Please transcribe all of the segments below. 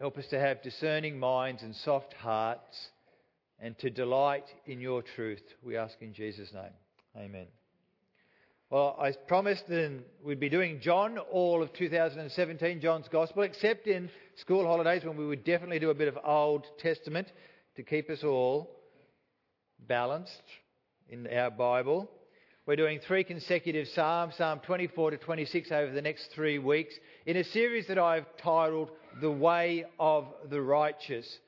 Help us to have discerning minds and soft hearts and to delight in your truth. We ask in Jesus' name. Amen. Well, I promised that we'd be doing John all of 2017, John's Gospel, except in school holidays when we would definitely do a bit of Old Testament to keep us all balanced in our Bible. We're doing three consecutive Psalms, Psalm 24 to 26 over the next three weeks, in a series that I've titled The Way of the Righteous,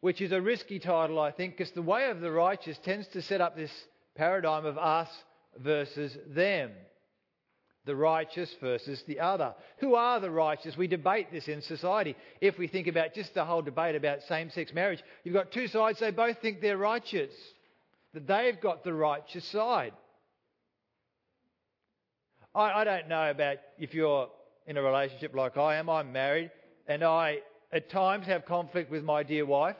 which is a risky title, I think, because the way of the righteous tends to set up this paradigm of us versus them. The righteous versus the other. Who are the righteous? We debate this in society. If we think about just the whole debate about same sex marriage, you've got two sides, they both think they're righteous, that they've got the righteous side. I, I don't know about if you're in a relationship like I am. I'm married, and I at times have conflict with my dear wife.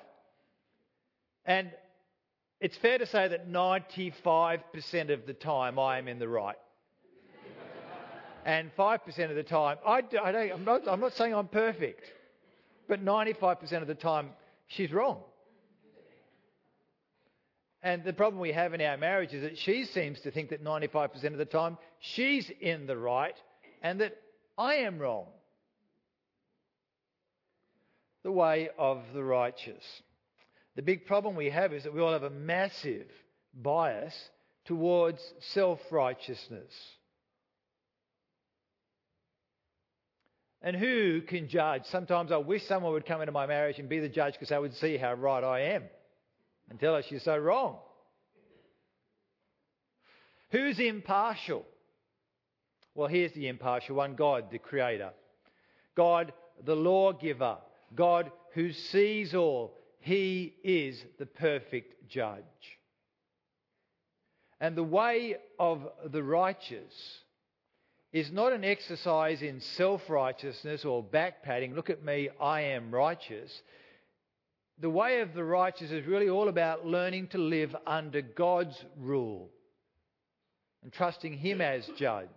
And it's fair to say that 95% of the time I am in the right. and 5% of the time, I, I don't, I'm, not, I'm not saying I'm perfect, but 95% of the time, she's wrong. And the problem we have in our marriage is that she seems to think that 95% of the time she's in the right and that I am wrong. The way of the righteous. The big problem we have is that we all have a massive bias towards self righteousness. And who can judge? Sometimes I wish someone would come into my marriage and be the judge because they would see how right I am and tell her she's so wrong. Who's impartial? Well, here's the impartial one God, the Creator. God, the lawgiver. God who sees all. He is the perfect judge. And the way of the righteous is not an exercise in self righteousness or backpatting. Look at me, I am righteous the way of the righteous is really all about learning to live under God's rule and trusting Him as judge.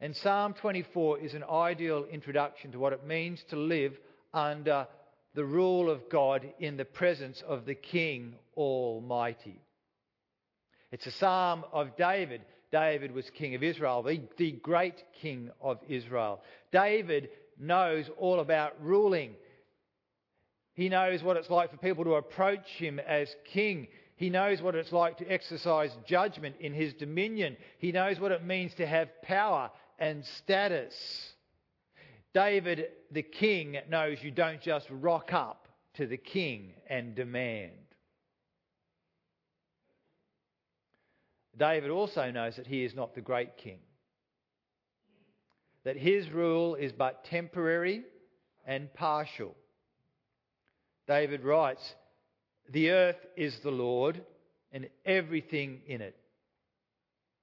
And Psalm 24 is an ideal introduction to what it means to live under the rule of God in the presence of the King Almighty. It's a psalm of David. David was king of Israel, the, the great king of Israel. David knows all about ruling he knows what it's like for people to approach him as king. He knows what it's like to exercise judgment in his dominion. He knows what it means to have power and status. David, the king, knows you don't just rock up to the king and demand. David also knows that he is not the great king, that his rule is but temporary and partial. David writes, The earth is the Lord and everything in it,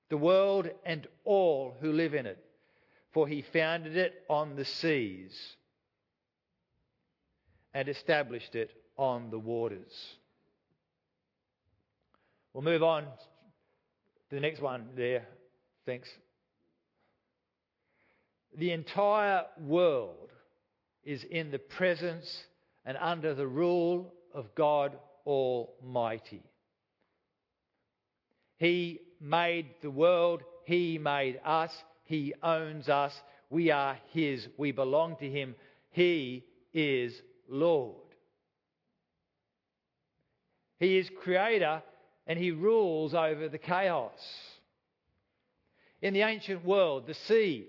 the world and all who live in it, for he founded it on the seas and established it on the waters. We'll move on to the next one there. Thanks. The entire world is in the presence and under the rule of God Almighty. He made the world, He made us, He owns us, we are His, we belong to Him, He is Lord. He is Creator and He rules over the chaos. In the ancient world, the sea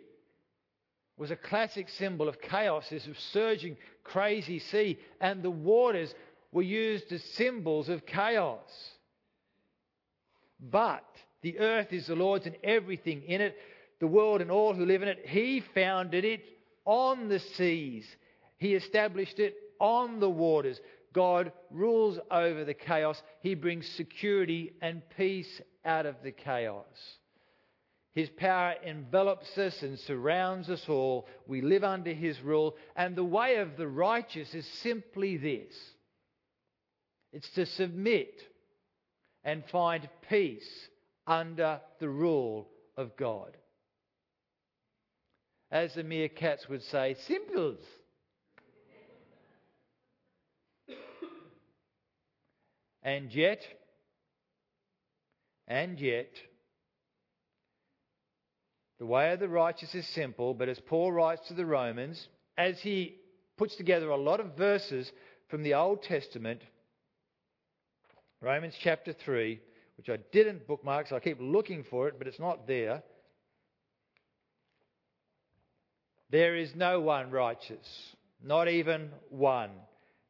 was a classic symbol of chaos, this surging, crazy sea, and the waters were used as symbols of chaos. But the earth is the Lord's and everything in it, the world and all who live in it. He founded it on the seas, He established it on the waters. God rules over the chaos, He brings security and peace out of the chaos. His power envelops us and surrounds us all. We live under His rule. And the way of the righteous is simply this it's to submit and find peace under the rule of God as the mere cats would say, simples. and yet, and yet, the way of the righteous is simple, but as Paul writes to the Romans, as he puts together a lot of verses from the Old Testament, Romans chapter 3, which I didn't bookmark, so I keep looking for it, but it's not there. There is no one righteous, not even one.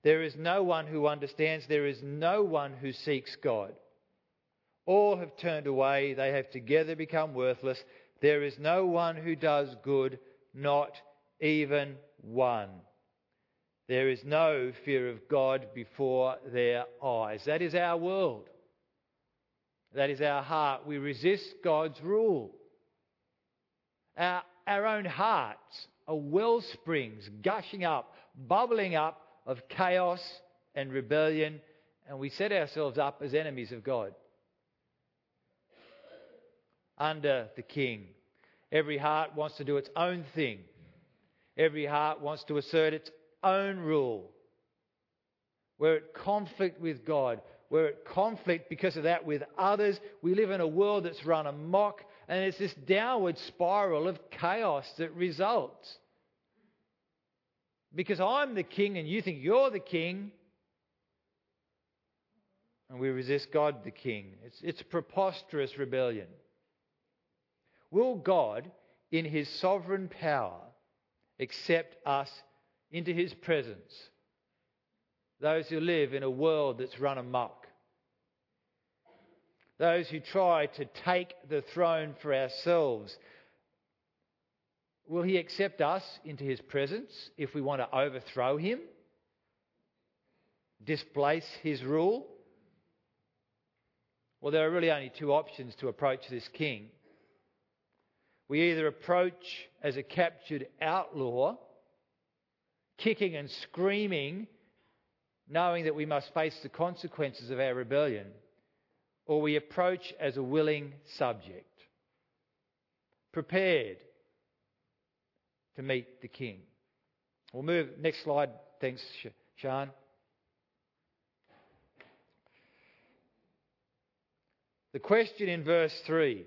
There is no one who understands. There is no one who seeks God. All have turned away. They have together become worthless. There is no one who does good, not even one. There is no fear of God before their eyes. That is our world. That is our heart. We resist God's rule. Our, our own hearts are well springs gushing up, bubbling up of chaos and rebellion, and we set ourselves up as enemies of God. Under the king, every heart wants to do its own thing. Every heart wants to assert its own rule. We're at conflict with God. We're at conflict because of that with others. We live in a world that's run amok, and it's this downward spiral of chaos that results. Because I'm the king and you think you're the king, and we resist God the king. It's, it's preposterous rebellion. Will God, in his sovereign power, accept us into his presence? Those who live in a world that's run amok. Those who try to take the throne for ourselves. Will he accept us into his presence if we want to overthrow him? Displace his rule? Well, there are really only two options to approach this king. We either approach as a captured outlaw, kicking and screaming, knowing that we must face the consequences of our rebellion, or we approach as a willing subject, prepared to meet the king. We'll move. Next slide. Thanks, Sean. The question in verse 3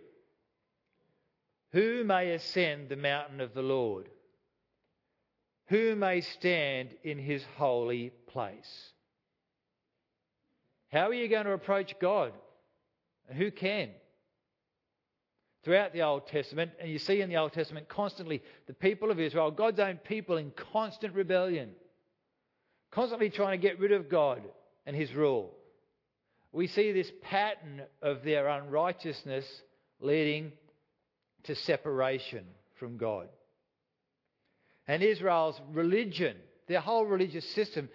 who may ascend the mountain of the Lord? Who may stand in his holy place? How are you going to approach God? Who can? Throughout the Old Testament, and you see in the Old Testament constantly the people of Israel, God's own people, in constant rebellion, constantly trying to get rid of God and his rule. We see this pattern of their unrighteousness leading to separation from God. And Israel's religion, their whole religious system,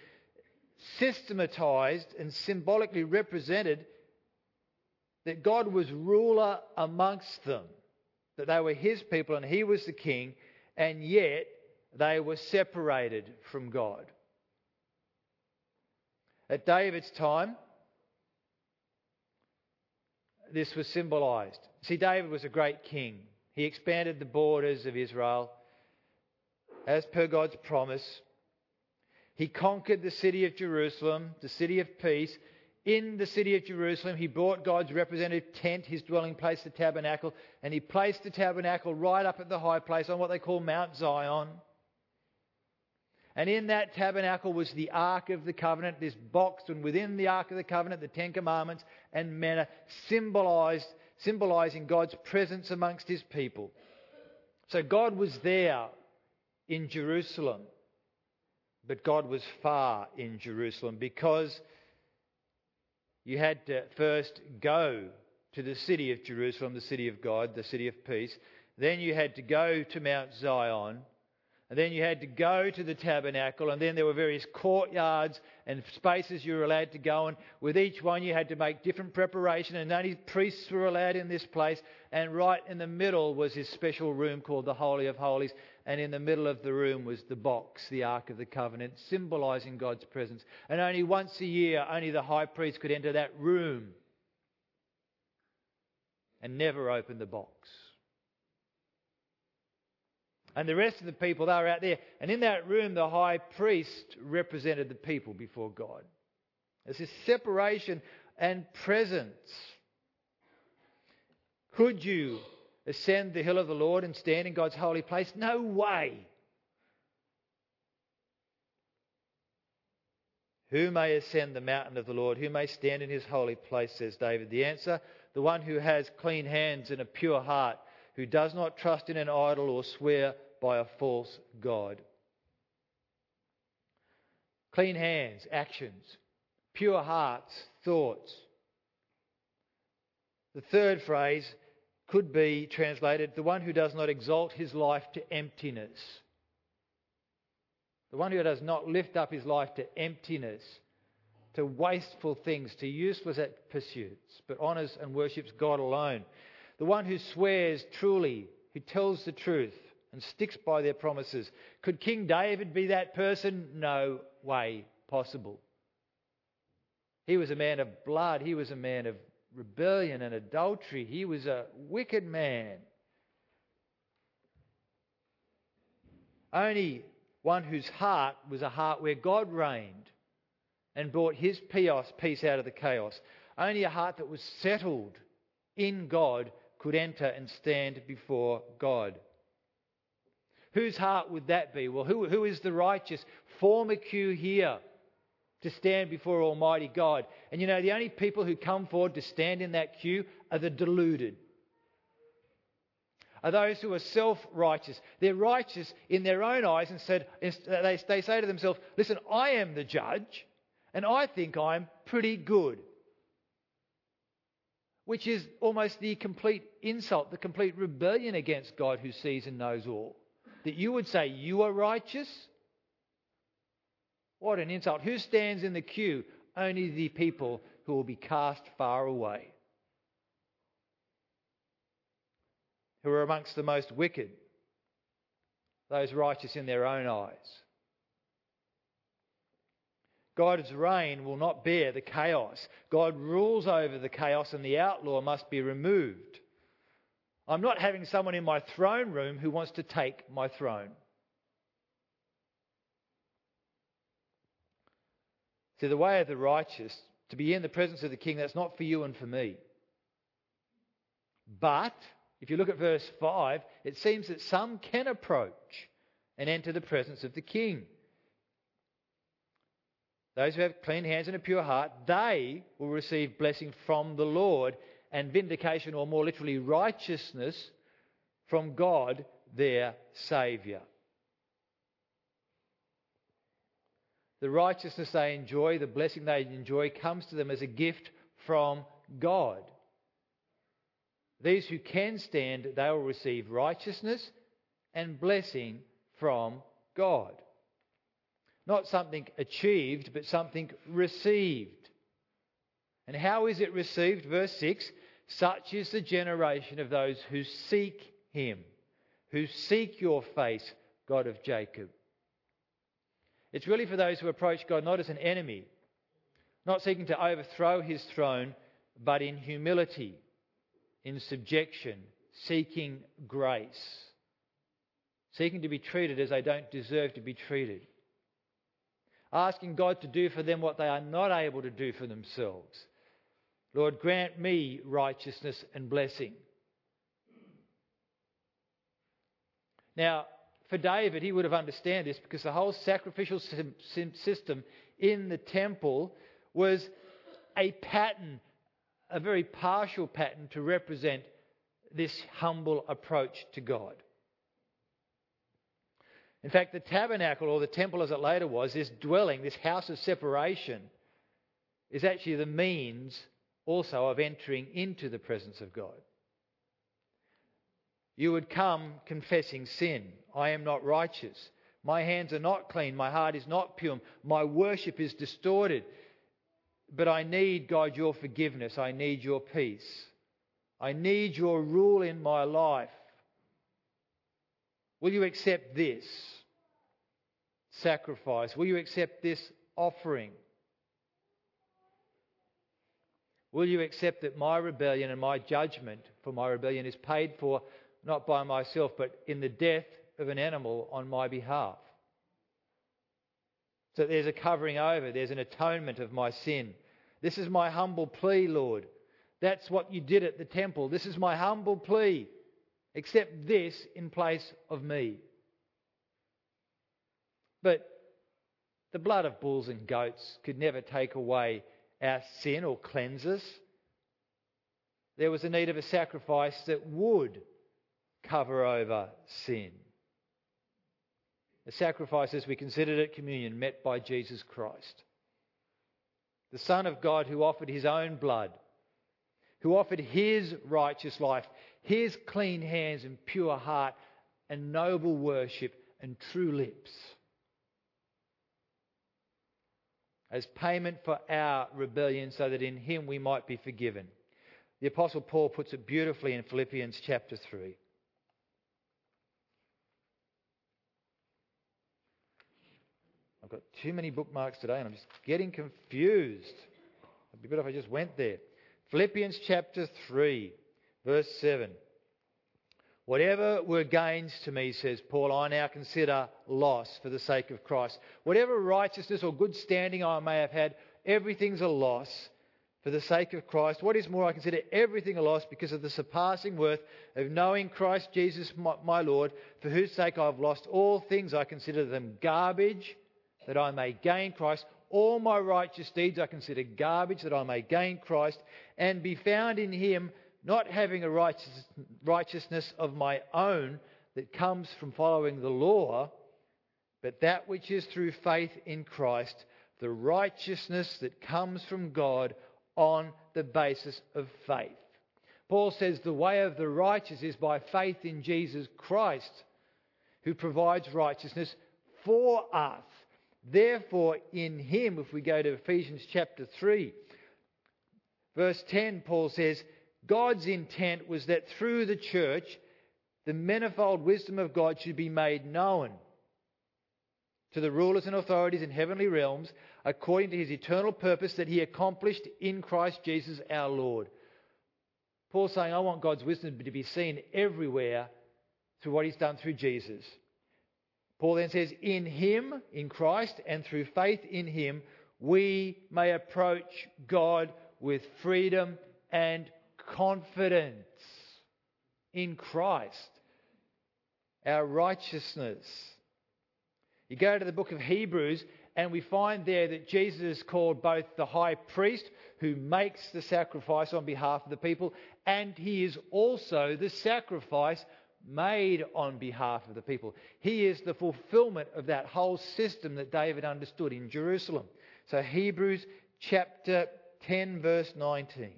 systematized and symbolically represented that God was ruler amongst them, that they were his people and he was the king, and yet they were separated from God. At David's time, this was symbolized. See, David was a great king. He expanded the borders of Israel as per God's promise. He conquered the city of Jerusalem, the city of peace. In the city of Jerusalem, he brought God's representative tent, his dwelling place, the tabernacle, and he placed the tabernacle right up at the high place on what they call Mount Zion. And in that tabernacle was the Ark of the Covenant, this box, and within the Ark of the Covenant, the Ten Commandments and manna symbolized symbolizing God's presence amongst his people. So God was there in Jerusalem, but God was far in Jerusalem because you had to first go to the city of Jerusalem, the city of God, the city of peace. Then you had to go to Mount Zion. And then you had to go to the tabernacle, and then there were various courtyards and spaces you were allowed to go in. With each one, you had to make different preparation, and only priests were allowed in this place. And right in the middle was this special room called the Holy of Holies. And in the middle of the room was the box, the Ark of the Covenant, symbolizing God's presence. And only once a year, only the high priest could enter that room and never open the box and the rest of the people, they were out there. And in that room, the high priest represented the people before God. There's this separation and presence. Could you ascend the hill of the Lord and stand in God's holy place? No way. Who may ascend the mountain of the Lord? Who may stand in his holy place, says David. The answer the one who has clean hands and a pure heart, who does not trust in an idol or swear by a false God. Clean hands, actions. Pure hearts, thoughts. The third phrase could be translated the one who does not exalt his life to emptiness. The one who does not lift up his life to emptiness, to wasteful things, to useless pursuits, but honours and worships God alone. The one who swears truly, who tells the truth and sticks by their promises. Could King David be that person? No way possible. He was a man of blood, he was a man of rebellion and adultery, he was a wicked man. Only one whose heart was a heart where God reigned and brought his peace out of the chaos. Only a heart that was settled in God could enter and stand before God. Whose heart would that be? Well, who, who is the righteous? Form a queue here to stand before Almighty God. And you know, the only people who come forward to stand in that queue are the deluded are those who are self righteous. They're righteous in their own eyes and said, uh, they, they say to themselves, Listen, I am the judge, and I think I'm pretty good. Which is almost the complete insult, the complete rebellion against God who sees and knows all. That you would say you are righteous? What an insult. Who stands in the queue? Only the people who will be cast far away. who are amongst the most wicked, those righteous in their own eyes. God's reign will not bear the chaos. God rules over the chaos, and the outlaw must be removed. I'm not having someone in my throne room who wants to take my throne. See, the way of the righteous, to be in the presence of the king, that's not for you and for me. But if you look at verse 5, it seems that some can approach and enter the presence of the king. Those who have clean hands and a pure heart, they will receive blessing from the Lord and vindication, or more literally, righteousness from God, their Saviour. The righteousness they enjoy, the blessing they enjoy, comes to them as a gift from God. These who can stand, they will receive righteousness and blessing from God. Not something achieved, but something received. And how is it received? Verse 6 Such is the generation of those who seek Him, who seek your face, God of Jacob. It's really for those who approach God not as an enemy, not seeking to overthrow His throne, but in humility in subjection, seeking grace, seeking to be treated as they don't deserve to be treated, asking God to do for them what they are not able to do for themselves. Lord, grant me righteousness and blessing. Now, for David, he would have understood this because the whole sacrificial system in the temple was a pattern a very partial pattern to represent this humble approach to God. In fact, the tabernacle, or the temple as it later was, this dwelling, this house of separation, is actually the means also of entering into the presence of God. You would come confessing sin. I am not righteous. My hands are not clean. My heart is not pure. My worship is distorted. But I need, God, your forgiveness. I need your peace. I need your rule in my life. Will you accept this sacrifice? Will you accept this offering? Will you accept that my rebellion and my judgment for my rebellion is paid for not by myself, but in the death of an animal on my behalf? So there's a covering over, there's an atonement of my sin. This is my humble plea, Lord. That's what you did at the temple. This is my humble plea. Accept this in place of me. But the blood of bulls and goats could never take away our sin or cleanse us. There was a need of a sacrifice that would cover over sin. The sacrifice, as we considered at communion, met by Jesus Christ. The Son of God who offered his own blood, who offered his righteous life, his clean hands and pure heart, and noble worship and true lips. As payment for our rebellion, so that in him we might be forgiven. The Apostle Paul puts it beautifully in Philippians chapter 3. I've got too many bookmarks today and I'm just getting confused. It'd be better if I just went there. Philippians chapter 3, verse 7. Whatever were gains to me, says Paul, I now consider loss for the sake of Christ. Whatever righteousness or good standing I may have had, everything's a loss for the sake of Christ. What is more, I consider everything a loss because of the surpassing worth of knowing Christ Jesus, my, Lord, for whose sake I've lost all things. I consider them garbage that I may gain Christ. All my righteous deeds I consider garbage that I may gain Christ and be found in Him, not having a righteous, righteousness of my own that comes from following the law, but that which is through faith in Christ, the righteousness that comes from God on the basis of faith. Paul says the way of the righteous is by faith in Jesus Christ, who provides righteousness for us. Therefore, in him, if we go to Ephesians chapter 3, verse 10, Paul says, God's intent was that through the church, the manifold wisdom of God should be made known to the rulers and authorities in heavenly realms, according to his eternal purpose that he accomplished in Christ Jesus our Lord. Paul's saying, I want God's wisdom to be seen everywhere through what he's done through Jesus. Paul then says, In him, in Christ, and through faith in him, we may approach God with freedom and confidence. In Christ, our righteousness. You go to the book of Hebrews, and we find there that Jesus is called both the high priest who makes the sacrifice on behalf of the people, and he is also the sacrifice made on behalf of the people. He is the fulfillment of that whole system that David understood in Jerusalem. So, Hebrews chapter 10, verse 19.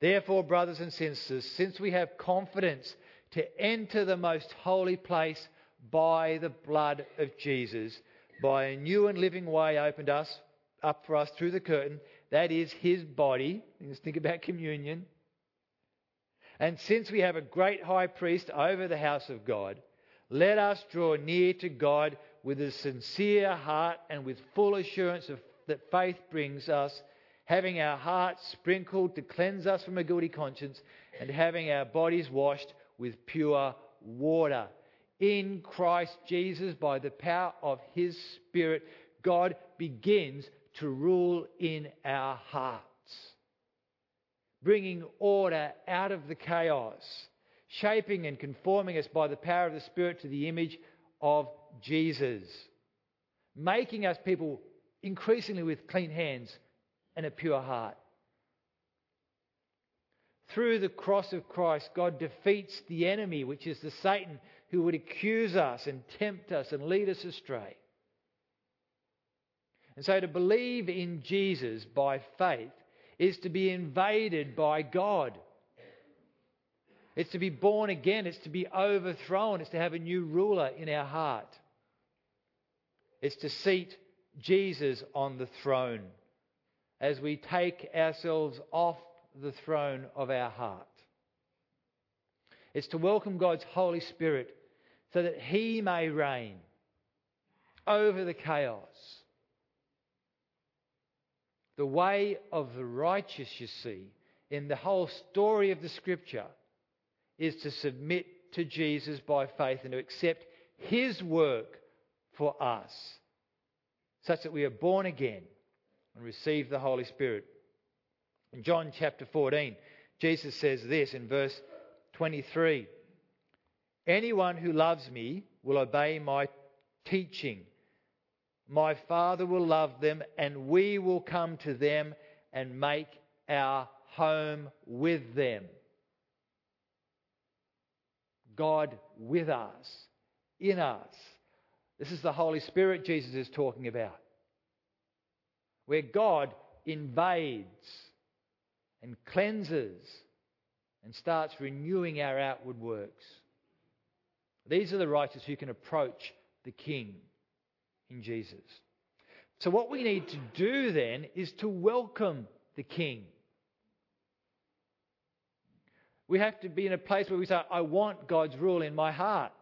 Therefore, brothers and sisters, since we have confidence to enter the most holy place by the blood of Jesus, by a new and living way opened us up for us through the curtain, that is his body. Just think about communion. And since we have a great high priest over the house of God, let us draw near to God with a sincere heart and with full assurance of, that faith brings us, having our hearts sprinkled to cleanse us from a guilty conscience, and having our bodies washed with pure water. In Christ Jesus, by the power of His Spirit, God begins to rule in our hearts bringing order out of the chaos, shaping and conforming us by the power of the Spirit to the image of Jesus, making us people increasingly with clean hands and a pure heart. Through the cross of Christ, God defeats the enemy, which is the Satan who would accuse us and tempt us and lead us astray. And so to believe in Jesus by faith is to be invaded by God. It's to be born again. It's to be overthrown. It's to have a new ruler in our heart. It's to seat Jesus on the throne as we take ourselves off the throne of our heart. It's to welcome God's Holy Spirit so that He may reign over the chaos the way of the righteous, you see, in the whole story of the scripture, is to submit to Jesus by faith and to accept his work for us such that we are born again and receive the Holy Spirit. In John chapter 14, Jesus says this in verse 23 Anyone who loves me will obey my teaching. My Father will love them, and we will come to them and make our home with them. God with us, in us. This is the Holy Spirit Jesus is talking about, where God invades and cleanses and starts renewing our outward works. These are the righteous who can approach the King in Jesus. So, what we need to do then is to welcome the King. We have to be in a place where we say, I want God's rule in my heart.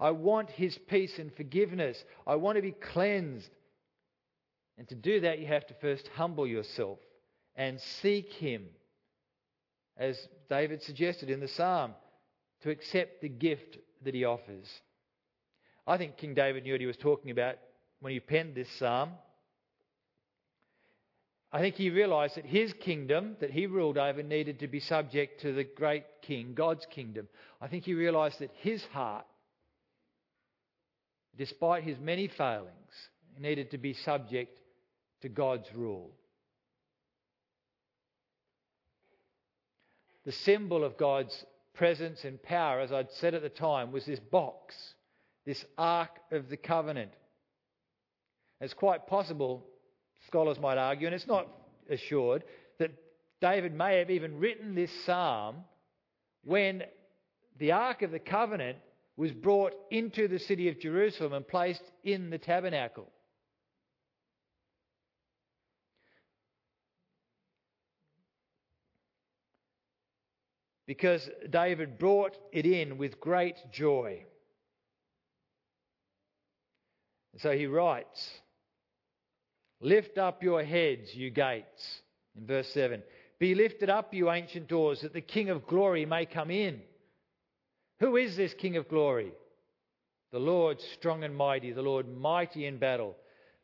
I want His peace and forgiveness. I want to be cleansed. And to do that, you have to first humble yourself and seek Him, as David suggested in the psalm, to accept the gift that He offers. I think King David knew what he was talking about when he penned this psalm. I think he realized that his kingdom that he ruled over needed to be subject to the great king, God's kingdom. I think he realized that his heart, despite his many failings, needed to be subject to God's rule. The symbol of God's presence and power, as I'd said at the time, was this box, this Ark of the Covenant. It's quite possible scholars might argue, and it's not assured, that David may have even written this psalm when the Ark of the Covenant was brought into the city of Jerusalem and placed in the tabernacle. Because David brought it in with great joy. So he writes, Lift up your heads, you gates. In verse 7. Be lifted up, you ancient doors, that the King of glory may come in. Who is this King of glory? The Lord strong and mighty, the Lord mighty in battle.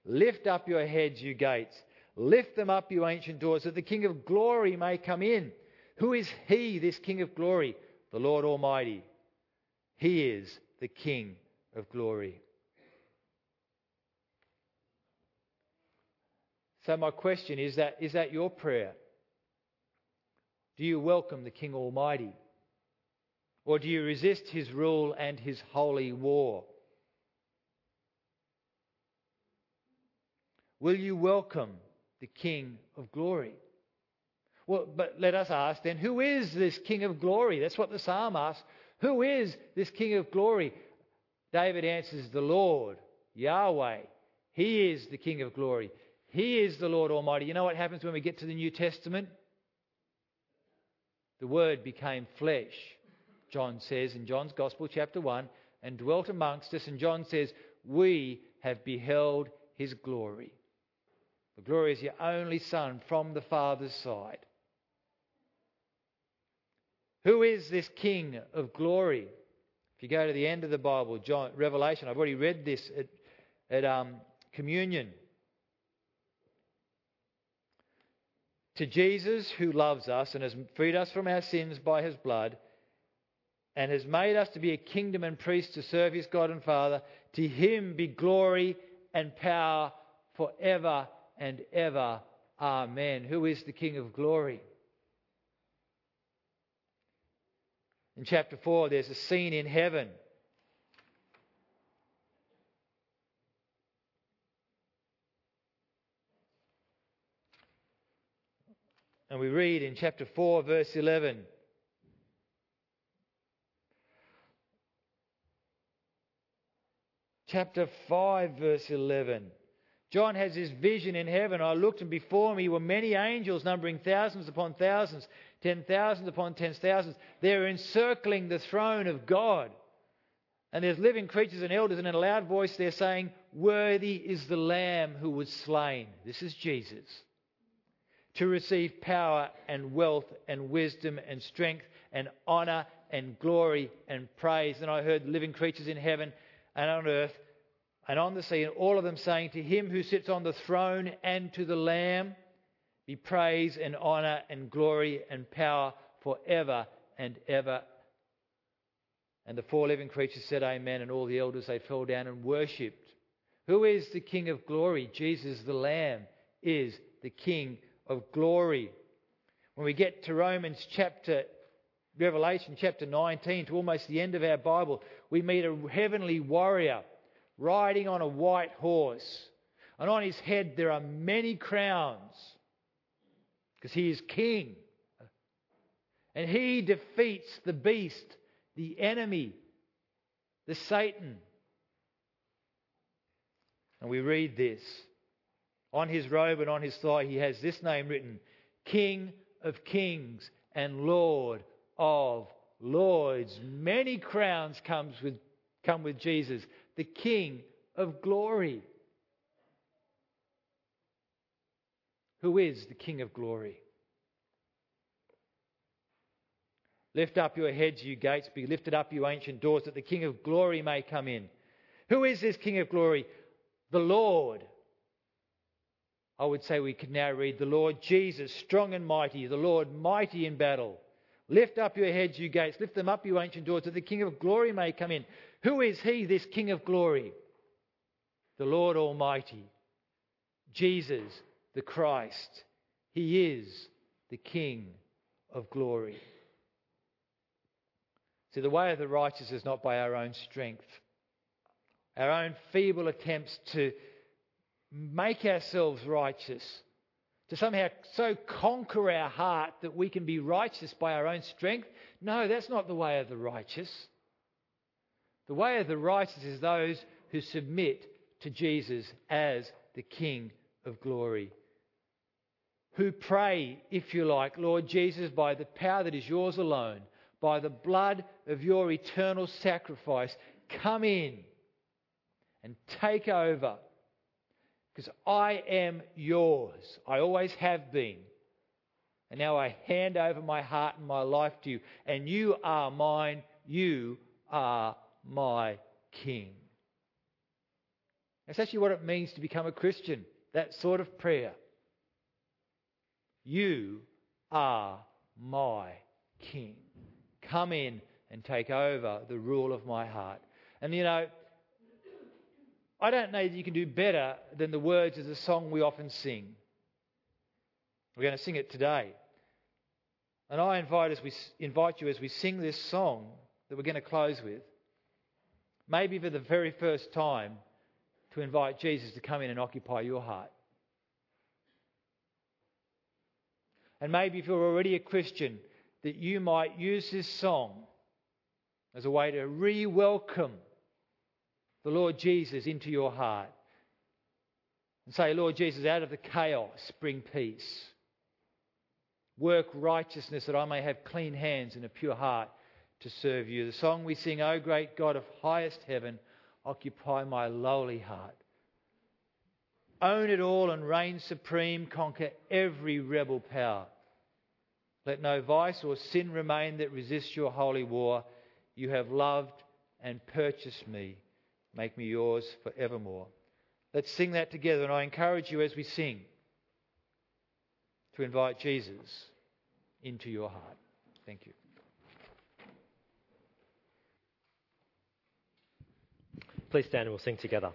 Lift up your heads, you gates. Lift them up, you ancient doors, that the King of glory may come in. Who is he, this King of glory? The Lord Almighty. He is the King of glory. So, my question is that, is that your prayer? Do you welcome the King Almighty? Or do you resist his rule and his holy war? Will you welcome the King of glory? Well, but let us ask then, who is this King of glory? That's what the psalm asks. Who is this King of glory? David answers, the Lord, Yahweh. He is the King of glory. He is the Lord Almighty. You know what happens when we get to the New Testament? The Word became flesh, John says in John's Gospel, chapter 1, and dwelt amongst us. And John says, We have beheld his glory. The glory is your only Son from the Father's side. Who is this King of glory? If you go to the end of the Bible, John, Revelation, I've already read this at, at um, communion. To Jesus who loves us and has freed us from our sins by his blood and has made us to be a kingdom and priests to serve his God and Father, to him be glory and power forever and ever. Amen. Who is the King of glory? In chapter 4, there's a scene in heaven And we read in chapter 4, verse 11. Chapter 5, verse 11. John has this vision in heaven. I looked, and before me were many angels, numbering thousands upon thousands, ten thousands upon ten thousands. They're encircling the throne of God. And there's living creatures and elders, and in a loud voice they're saying, Worthy is the Lamb who was slain. This is Jesus to receive power and wealth and wisdom and strength and honor and glory and praise. And I heard living creatures in heaven and on earth and on the sea, and all of them saying, To him who sits on the throne and to the Lamb be praise and honour and glory and power forever and ever. And the four living creatures said, Amen, and all the elders they fell down and worshipped. Who is the King of glory? Jesus the Lamb is the King of glory. When we get to Romans chapter, Revelation chapter 19, to almost the end of our Bible, we meet a heavenly warrior riding on a white horse. And on his head there are many crowns because he is king. And he defeats the beast, the enemy, the Satan. And we read this. On his robe and on his thigh, he has this name written King of Kings and Lord of Lords. Many crowns comes with, come with Jesus, the King of glory. Who is the King of glory? Lift up your heads, you gates, be lifted up, you ancient doors, that the King of glory may come in. Who is this King of glory? The Lord. I would say we could now read the Lord Jesus, strong and mighty, the Lord mighty in battle. Lift up your heads, you gates, lift them up, you ancient doors, that the King of glory may come in. Who is he, this King of glory? The Lord Almighty, Jesus the Christ. He is the King of glory. See, the way of the righteous is not by our own strength, our own feeble attempts to make ourselves righteous, to somehow so conquer our heart that we can be righteous by our own strength. No, that's not the way of the righteous. The way of the righteous is those who submit to Jesus as the King of glory. Who pray, if you like, Lord Jesus, by the power that is yours alone, by the blood of your eternal sacrifice, come in and take over. Because I am yours. I always have been. And now I hand over my heart and my life to you. And you are mine. You are my King. That's actually what it means to become a Christian. That sort of prayer. You are my King. Come in and take over the rule of my heart. And you know, I don't know that you can do better than the words of the song we often sing. We're going to sing it today. And I invite, as we, invite you as we sing this song that we're going to close with, maybe for the very first time, to invite Jesus to come in and occupy your heart. And maybe if you're already a Christian, that you might use this song as a way to re welcome the Lord Jesus into your heart. And say, Lord Jesus, out of the chaos, bring peace. Work righteousness that I may have clean hands and a pure heart to serve you. The song we sing, O great God of highest heaven, occupy my lowly heart. Own it all and reign supreme, conquer every rebel power. Let no vice or sin remain that resists your holy war. You have loved and purchased me. Make me yours forevermore. Let's sing that together, and I encourage you as we sing to invite Jesus into your heart. Thank you. Please stand and we'll sing together.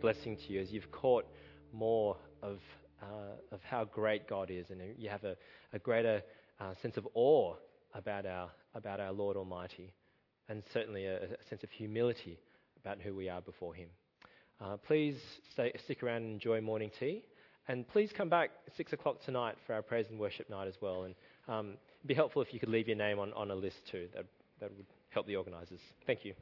Blessing to you as you've caught more of, uh, of how great God is, and you have a, a greater uh, sense of awe about our, about our Lord Almighty, and certainly a, a sense of humility about who we are before Him. Uh, please stay, stick around and enjoy morning tea. And please come back at 6 o'clock tonight for our praise and worship night as well. And um, it'd be helpful if you could leave your name on, on a list too. That, that would help the organisers. Thank you.